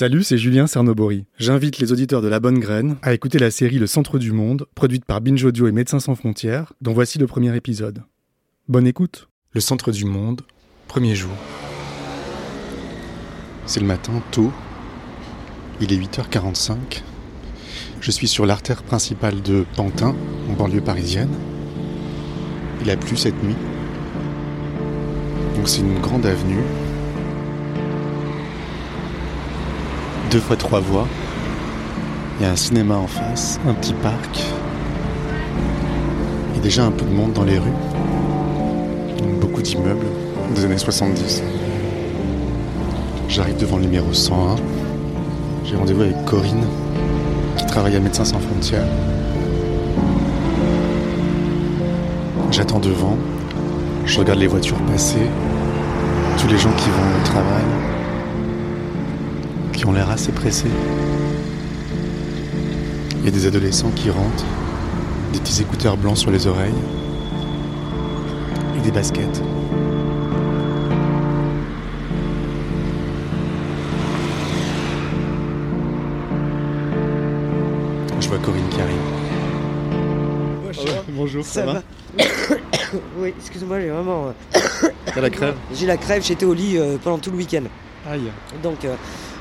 Salut, c'est Julien Cernobori. J'invite les auditeurs de La Bonne Graine à écouter la série Le Centre du Monde, produite par Binge Audio et Médecins Sans Frontières, dont voici le premier épisode. Bonne écoute. Le Centre du Monde, premier jour. C'est le matin, tôt. Il est 8h45. Je suis sur l'artère principale de Pantin, en banlieue parisienne. Il a plu cette nuit. Donc c'est une grande avenue deux fois trois voies. Il y a un cinéma en face, un petit parc. Il y a déjà un peu de monde dans les rues. Beaucoup d'immeubles des années 70. J'arrive devant le numéro 101. J'ai rendez-vous avec Corinne, qui travaille à Médecins sans frontières. J'attends devant. Je regarde les voitures passer. Tous les gens qui vont au travail qui ont l'air assez pressés. Il y a des adolescents qui rentrent, des petits écouteurs blancs sur les oreilles et des baskets. Je vois Corinne qui arrive. bonjour, ça, va, Oui, excuse-moi, j'ai vraiment. euh, T'as la crève J'ai la crève, j'étais au lit euh, pendant tout le week-end. Aïe. Donc euh,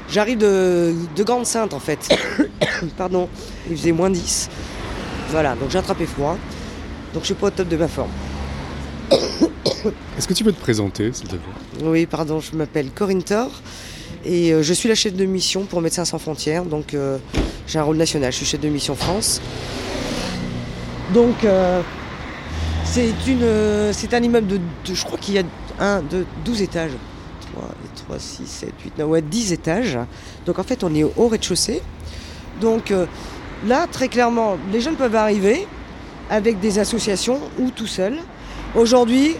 j'arrive de, de Grande Sainte en fait. Pardon, il faisait moins 10. Voilà, donc j'ai attrapé froid. Donc je suis pas au top de ma forme. Est-ce que tu peux te présenter, s'il te plaît? Oui, pardon, je m'appelle Corinne Thor et euh, je suis la chef de mission pour Médecins sans frontières. Donc euh, j'ai un rôle national, je suis chef de mission France. Donc euh, c'est une, c'est un immeuble de, de- je crois qu'il y a un, deux, 12 étages. 3, 3, 6, 7, 8, 9, ouais, 10 étages. Donc en fait on est au rez-de-chaussée. Donc euh, là, très clairement, les jeunes peuvent arriver avec des associations ou tout seuls. Aujourd'hui,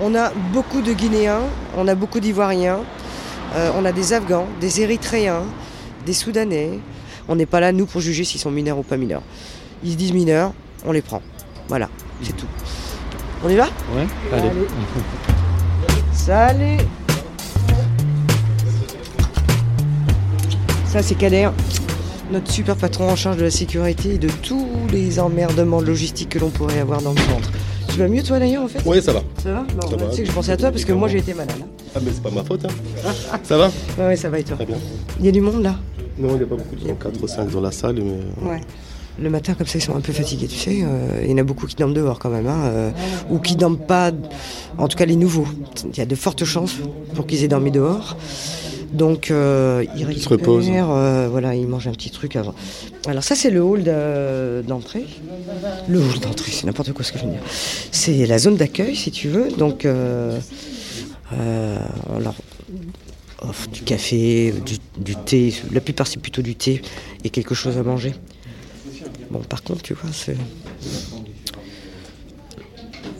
on a beaucoup de Guinéens, on a beaucoup d'Ivoiriens, euh, on a des Afghans, des Érythréens, des Soudanais. On n'est pas là, nous, pour juger s'ils sont mineurs ou pas mineurs. Ils se disent mineurs, on les prend. Voilà, c'est tout. On y va Ouais Allez. Salut Ça, c'est Kader, notre super patron en charge de la sécurité et de tous les emmerdements logistiques que l'on pourrait avoir dans le centre. Tu vas mieux, toi, d'ailleurs, en fait? Oui, ça va. Ça va? Bon, Ça bah, va. Tu sais que je pensais à toi parce que moi, j'ai été malade. hein. Ah, mais c'est pas ma faute, hein. ça va? Ouais, ouais, ça va et toi? Très bien. Il y a du monde, là? Non, il n'y a pas beaucoup de gens, 4 ou 5 dans la salle, mais. Ouais. Le matin, comme ça, ils sont un peu fatigués, tu sais. euh, il y en a beaucoup qui dorment dehors quand même, hein, euh, ou qui dorment pas, en tout cas les nouveaux. Il y a de fortes chances pour qu'ils aient dormi dehors. Donc, euh, ils, se récupèrent, euh, voilà, ils mangent un petit truc avant. Alors ça, c'est le hall de- d'entrée. Le hall d'entrée, c'est n'importe quoi ce que je veux dire. C'est la zone d'accueil, si tu veux. Donc, euh, euh, leur offre du café, du, du thé. La plupart, c'est plutôt du thé et quelque chose à manger. Bon, par contre, tu vois, ce,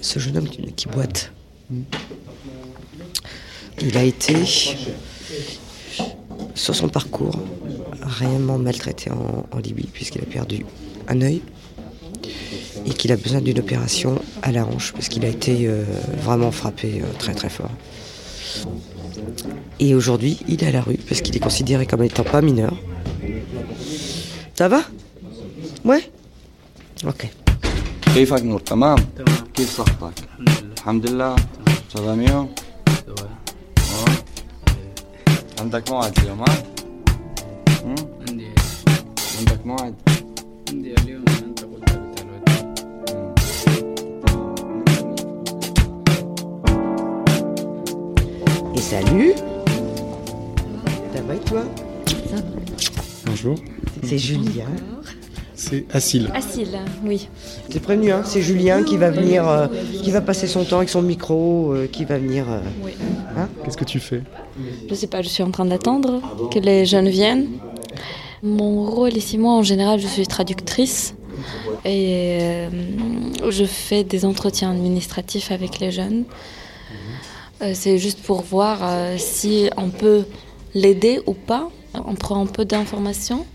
ce jeune homme qui, qui boite, il a été, sur son parcours, réellement maltraité en, en Libye, puisqu'il a perdu un œil et qu'il a besoin d'une opération à la hanche, parce qu'il a été euh, vraiment frappé euh, très très fort. Et aujourd'hui, il est à la rue, parce qu'il est considéré comme étant pas mineur. Ça va Ouais Ok. كيفك نور تمام؟ كيف صحتك؟ الحمد لله شغال ميو؟ آه. عندك موعد اليوم ها؟ هم؟ عندي عندك موعد؟ عندي اليوم انت قلت بتاع الوقت Et salut Ça va et toi Bonjour. C'est Julien. C'est Assil. Asile, oui. T'es prévenu, hein C'est Julien qui va venir, euh, qui va passer son temps avec son micro, euh, qui va venir... euh, oui. Qu'est-ce que tu fais Je sais pas, je suis en train d'attendre que les jeunes viennent. Mon rôle ici, moi, en général, je suis traductrice et euh, je fais des entretiens administratifs avec les jeunes. Euh, C'est juste pour voir euh, si on peut l'aider ou pas. On prend un peu d'informations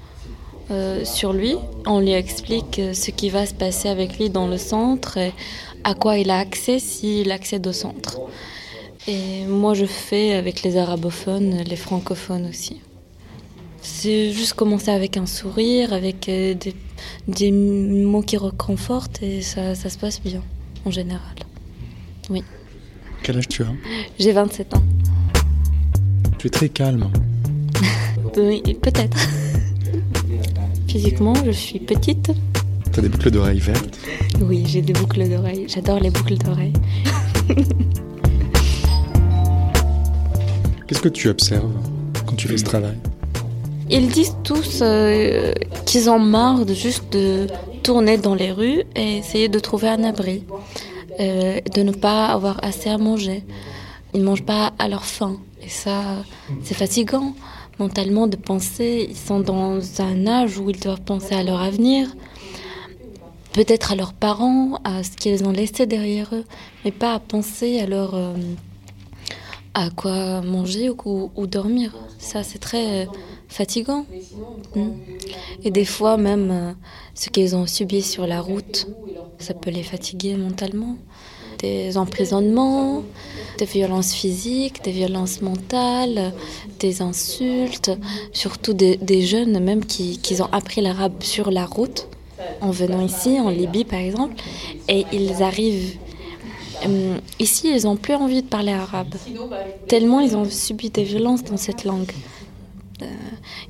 euh, sur lui. On lui explique euh, ce qui va se passer avec lui dans le centre et à quoi il a accès s'il accède au centre. Et moi, je fais avec les arabophones, les francophones aussi. c'est juste commencer avec un sourire, avec euh, des, des mots qui reconfortent et ça, ça se passe bien en général. Oui. Quel âge tu as? J'ai 27 ans. Tu es très calme. Oui, peut-être. Physiquement, je suis petite. T'as des boucles d'oreilles vertes. Oui, j'ai des boucles d'oreilles. J'adore les boucles d'oreilles. Qu'est-ce que tu observes quand tu fais ce travail Ils disent tous euh, qu'ils ont marre de juste de tourner dans les rues et essayer de trouver un abri, euh, de ne pas avoir assez à manger. Ils mangent pas à leur faim et ça, c'est fatigant mentalement de penser. Ils sont dans un âge où ils doivent penser à leur avenir, peut-être à leurs parents, à ce qu'ils ont laissé derrière eux, mais pas à penser à leur euh, à quoi manger ou, ou dormir. Ça, c'est très euh, fatigant. Mm. Et des fois, même euh, ce qu'ils ont subi sur la route, ça peut les fatiguer mentalement. Des emprisonnements, des violences physiques, des violences mentales, des insultes, surtout des, jeunes même qui, qui ont appris l'arabe sur la route en venant ici, en Libye par exemple, et ils arrivent euh, ici, ils n'ont plus envie de parler arabe, tellement ils ont subi des violences dans cette langue. Euh,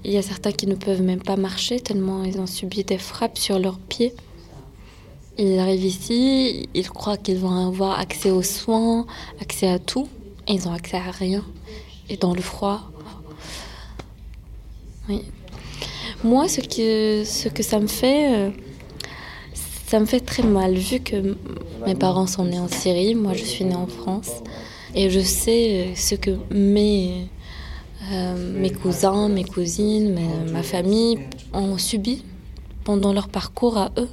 il y a certains qui ne peuvent même pas marcher, tellement ils ont subi des frappes sur leurs pieds. Ils arrivent ici, ils croient qu'ils vont avoir accès aux soins, accès à tout, et ils n'ont accès à rien. Et dans le froid. Oui. Moi, ce que, ce que ça me fait, euh, ça me fait très mal, vu que mes parents sont nés en Syrie, moi je suis née en France, et je sais euh, ce que mes, euh, mes cousins, mes cousines, ma famille ont subi pendant leur parcours à eux.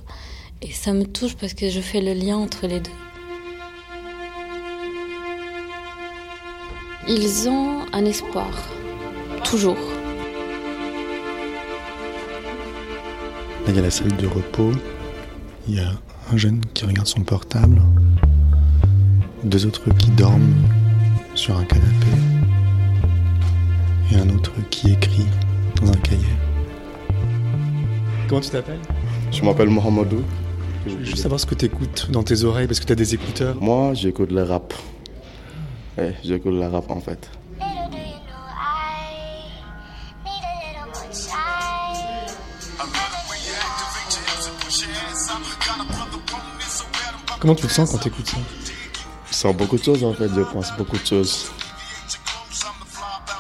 Et ça me touche parce que je fais le lien entre les deux. Ils ont un espoir, toujours. Là, il y a la salle de repos. Il y a un jeune qui regarde son portable. Deux autres qui dorment sur un canapé. Et un autre qui écrit dans un cahier. Comment tu t'appelles? Je m'appelle Mohamedou. Je veux juste savoir ce que tu écoutes dans tes oreilles parce que tu as des écouteurs. Moi, j'écoute le rap. Ouais, j'écoute le rap en fait. Comment tu te sens quand tu écoutes ça? Je sens beaucoup de choses en fait, je pense beaucoup de choses.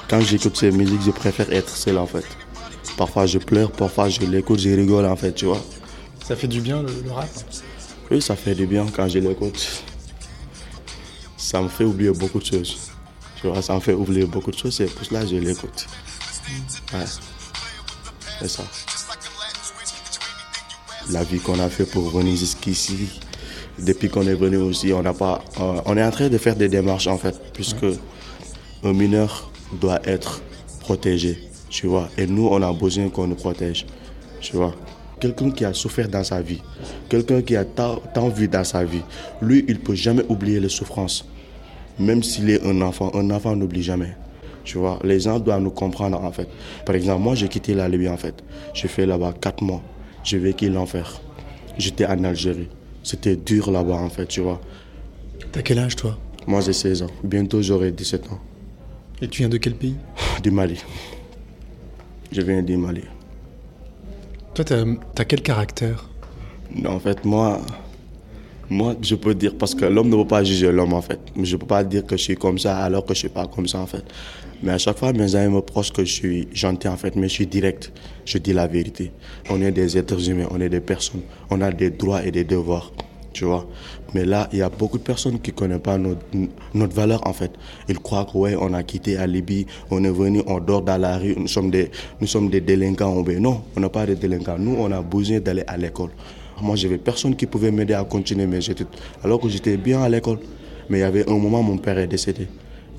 Quand j'écoute ces musiques, je préfère être seul en fait. Parfois je pleure, parfois je l'écoute, je rigole en fait, tu vois. Ça fait du bien le, le rap Oui, ça fait du bien quand je l'écoute. Ça me fait oublier beaucoup de choses. Tu vois, ça me fait oublier beaucoup de choses, c'est pour cela je l'écoute. Ouais. C'est ça. La vie qu'on a fait pour venir jusqu'ici, depuis qu'on est venu aussi, on n'a pas, euh, on est en train de faire des démarches en fait, puisque un mineur doit être protégé, tu vois. Et nous, on a besoin qu'on nous protège, tu vois. Quelqu'un qui a souffert dans sa vie, quelqu'un qui a tant, tant vu dans sa vie, lui, il peut jamais oublier les souffrances. Même s'il est un enfant, un enfant n'oublie jamais. Tu vois, les gens doivent nous comprendre en fait. Par exemple, moi j'ai quitté la Libye en fait. J'ai fait là-bas quatre mois. J'ai vécu l'enfer. J'étais en Algérie. C'était dur là-bas en fait, tu vois. T'as quel âge toi? Moi j'ai 16 ans. Bientôt j'aurai 17 ans. Et tu viens de quel pays? Du Mali. Je viens du Mali. Toi, t'as as quel caractère? En fait, moi, moi, je peux dire, parce que l'homme ne peut pas juger l'homme, en fait. Je peux pas dire que je suis comme ça alors que je suis pas comme ça, en fait. Mais à chaque fois, mes amis me prochent que je suis gentil, en fait, mais je suis direct. Je dis la vérité. On est des êtres humains, on est des personnes. On a des droits et des devoirs, Mais là, il y a beaucoup de personnes qui connaissent pas notre, valeur, en fait. Ils croient que, ouais, on a quitté la Libye, on est venu, on dort dans la rue, nous sommes des, nous sommes des délinquants. Non, on n'est pas des délinquants. Nous, on a besoin d'aller à l'école. Moi, j'avais personne qui pouvait m'aider à continuer études, alors que j'étais bien à l'école. Mais il y avait un moment, mon père est décédé.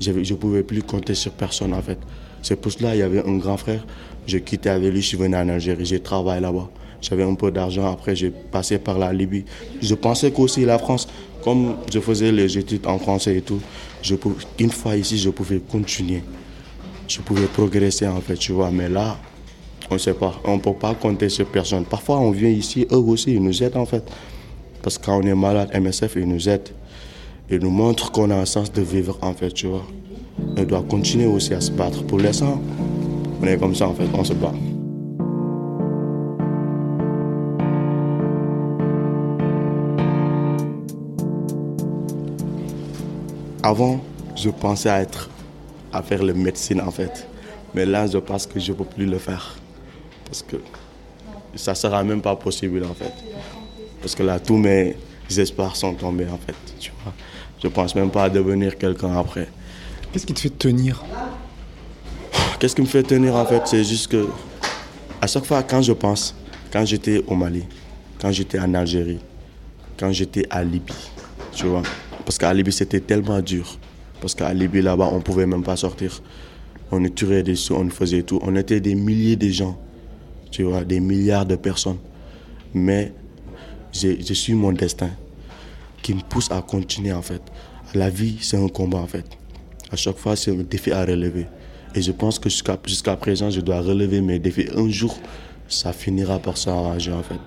Je ne pouvais plus compter sur personne, en fait. C'est pour cela il y avait un grand frère. J'ai quitté avec lui, je suis venu en Algérie, j'ai travaillé là-bas. J'avais un peu d'argent, après j'ai passé par la Libye. Je pensais qu'aussi la France, comme je faisais les études en français et tout, une fois ici, je pouvais continuer. Je pouvais progresser, en fait, tu vois. Mais là, On ne sait pas. On ne peut pas compter sur personne. Parfois, on vient ici, eux aussi, ils nous aident en fait. Parce que quand on est malade, MSF, ils nous aident. Ils nous montrent qu'on a un sens de vivre en fait, tu vois. On doit continuer aussi à se battre. Pour l'instant, on est comme ça en fait, on se bat. Avant, je pensais à être, à faire la médecine en fait. Mais là, je pense que je ne peux plus le faire. Parce que ça ne sera même pas possible en fait. Parce que là, tous mes espoirs sont tombés en fait. Tu vois. Je pense même pas à devenir quelqu'un après. Qu'est-ce qui te fait tenir? Qu'est-ce qui me fait tenir en fait C'est juste que à chaque fois quand je pense, quand j'étais au Mali, quand j'étais en Algérie, quand j'étais à Libye, tu vois. Parce qu'à Libye c'était tellement dur. Parce qu'à Libye là-bas on pouvait même pas sortir. On tuait des sous, on faisait tout. On était des milliers de gens, tu vois, des milliards de personnes. Mais je suis mon destin qui me pousse à continuer en fait. La vie, c'est un combat en fait. À chaque fois, c'est un défi à relever. Et je pense que jusqu'à présent, je dois relever mes défis. Un jour, ça finira par s'arranger en fait.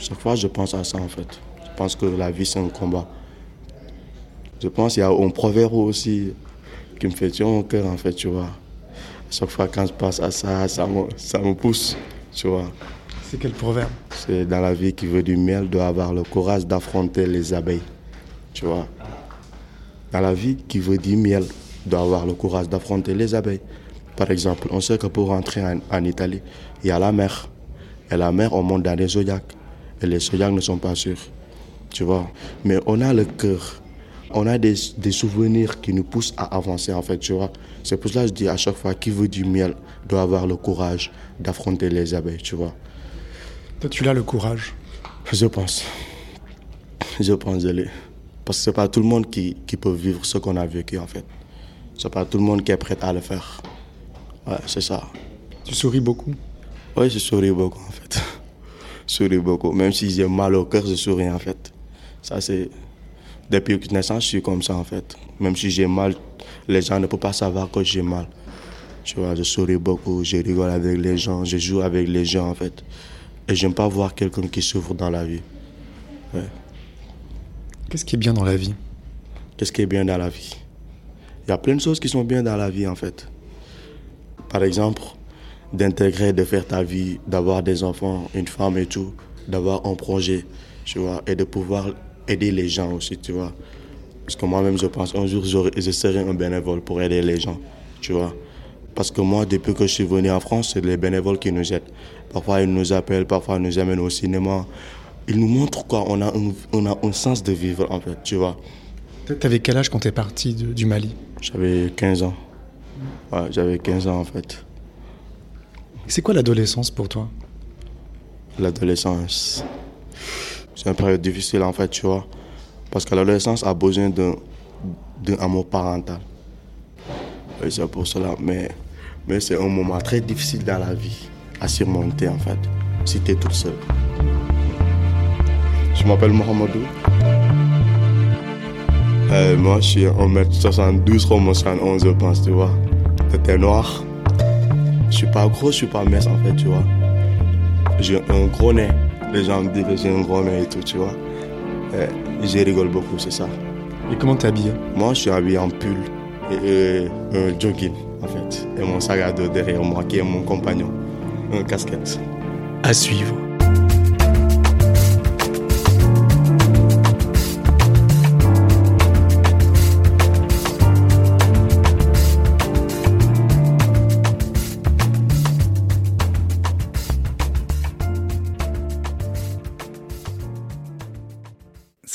Chaque fois, je pense à ça en fait. Je pense que la vie, c'est un combat. Je pense qu'il y a un proverbe aussi qui me fait tuer au cœur en fait, tu vois. À chaque fois, quand je pense à ça, ça me, ça me pousse, tu vois. C'est quel proverbe? C'est dans la vie qui veut du miel doit avoir le courage d'affronter les abeilles. Tu vois Dans la vie qui veut du miel doit avoir le courage d'affronter les abeilles. Par exemple, on sait que pour rentrer en, en Italie, il y a la mer. Et la mer, on monte dans les zodiacs. Et les zodiacs ne sont pas sûrs. Tu vois Mais on a le cœur. On a des, des souvenirs qui nous poussent à avancer, en fait, tu vois. C'est pour cela que je dis à chaque fois, qui veut du miel doit avoir le courage d'affronter les abeilles, tu vois. Toi, tu l'as le courage. Je pense. Je pense, je l'ai. Parce que c'est pas tout le monde qui, qui peut vivre ce qu'on a vécu, en fait. C'est pas tout le monde qui est prêt à le faire. Ouais, c'est ça. Tu souris beaucoup. Oui, je souris beaucoup, en fait. Je souris beaucoup. Même si j'ai mal au cœur, je souris, en fait. Ça, c'est... Depuis que naissance, je suis comme ça, en fait. Même si j'ai mal, les gens ne peuvent pas savoir que j'ai mal. Tu vois, je souris beaucoup, je rigole avec les gens, je joue avec les gens, en fait. Et j'aime pas voir quelqu'un qui souffre dans la vie. Ouais. Qu'est-ce qui est bien dans la vie? Qu'est-ce qui est bien dans la vie? Il y a plein de choses qui sont bien dans la vie, en fait. Par exemple, d'intégrer, de faire ta vie, d'avoir des enfants, une femme et tout, d'avoir un projet, tu vois, et de pouvoir aider les gens aussi, tu vois. Parce que moi-même, je pense, un jour, je serai un bénévole pour aider les gens, tu vois. Parce que moi, depuis que je suis venu en France, c'est les bénévoles qui nous aident. Parfois, ils nous appellent, parfois, ils nous amènent au cinéma. Ils nous montrent quoi, on a un, on a un sens de vivre, en fait, tu vois. T'avais quel âge quand t'es parti de- du Mali? J'avais 15 ans. Ouais, j'avais 15 ans, en fait. C'est quoi l'adolescence pour toi? L'adolescence, c'est une période difficile, en fait, tu vois. Parce que l'adolescence a besoin d'un amour parental. Et c'est pour cela. Mais, mais c'est un moment très difficile dans la vie à surmonter, en fait, si tu es toute seule. Je m'appelle Mohamedou. Euh, moi, je suis 1m72, 1m71, je pense, tu vois. T'es noir. Je suis pas gros, je suis pas mince, en fait, tu vois. J'ai un gros nez. Les gens me disent que j'ai un gros nez et tout, tu vois. Euh, je rigole beaucoup, c'est ça. Et comment t'es habillé? Moi, je suis habillé en pull et euh, un jogging, en fait. Et mon sac à dos derrière moi, qui est mon compagnon. Un casquette. À suivre.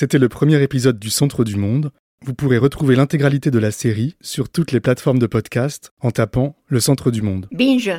C'était le premier épisode du Centre du Monde. Vous pourrez retrouver l'intégralité de la série sur toutes les plateformes de podcast en tapant Le Centre du Monde. Binge.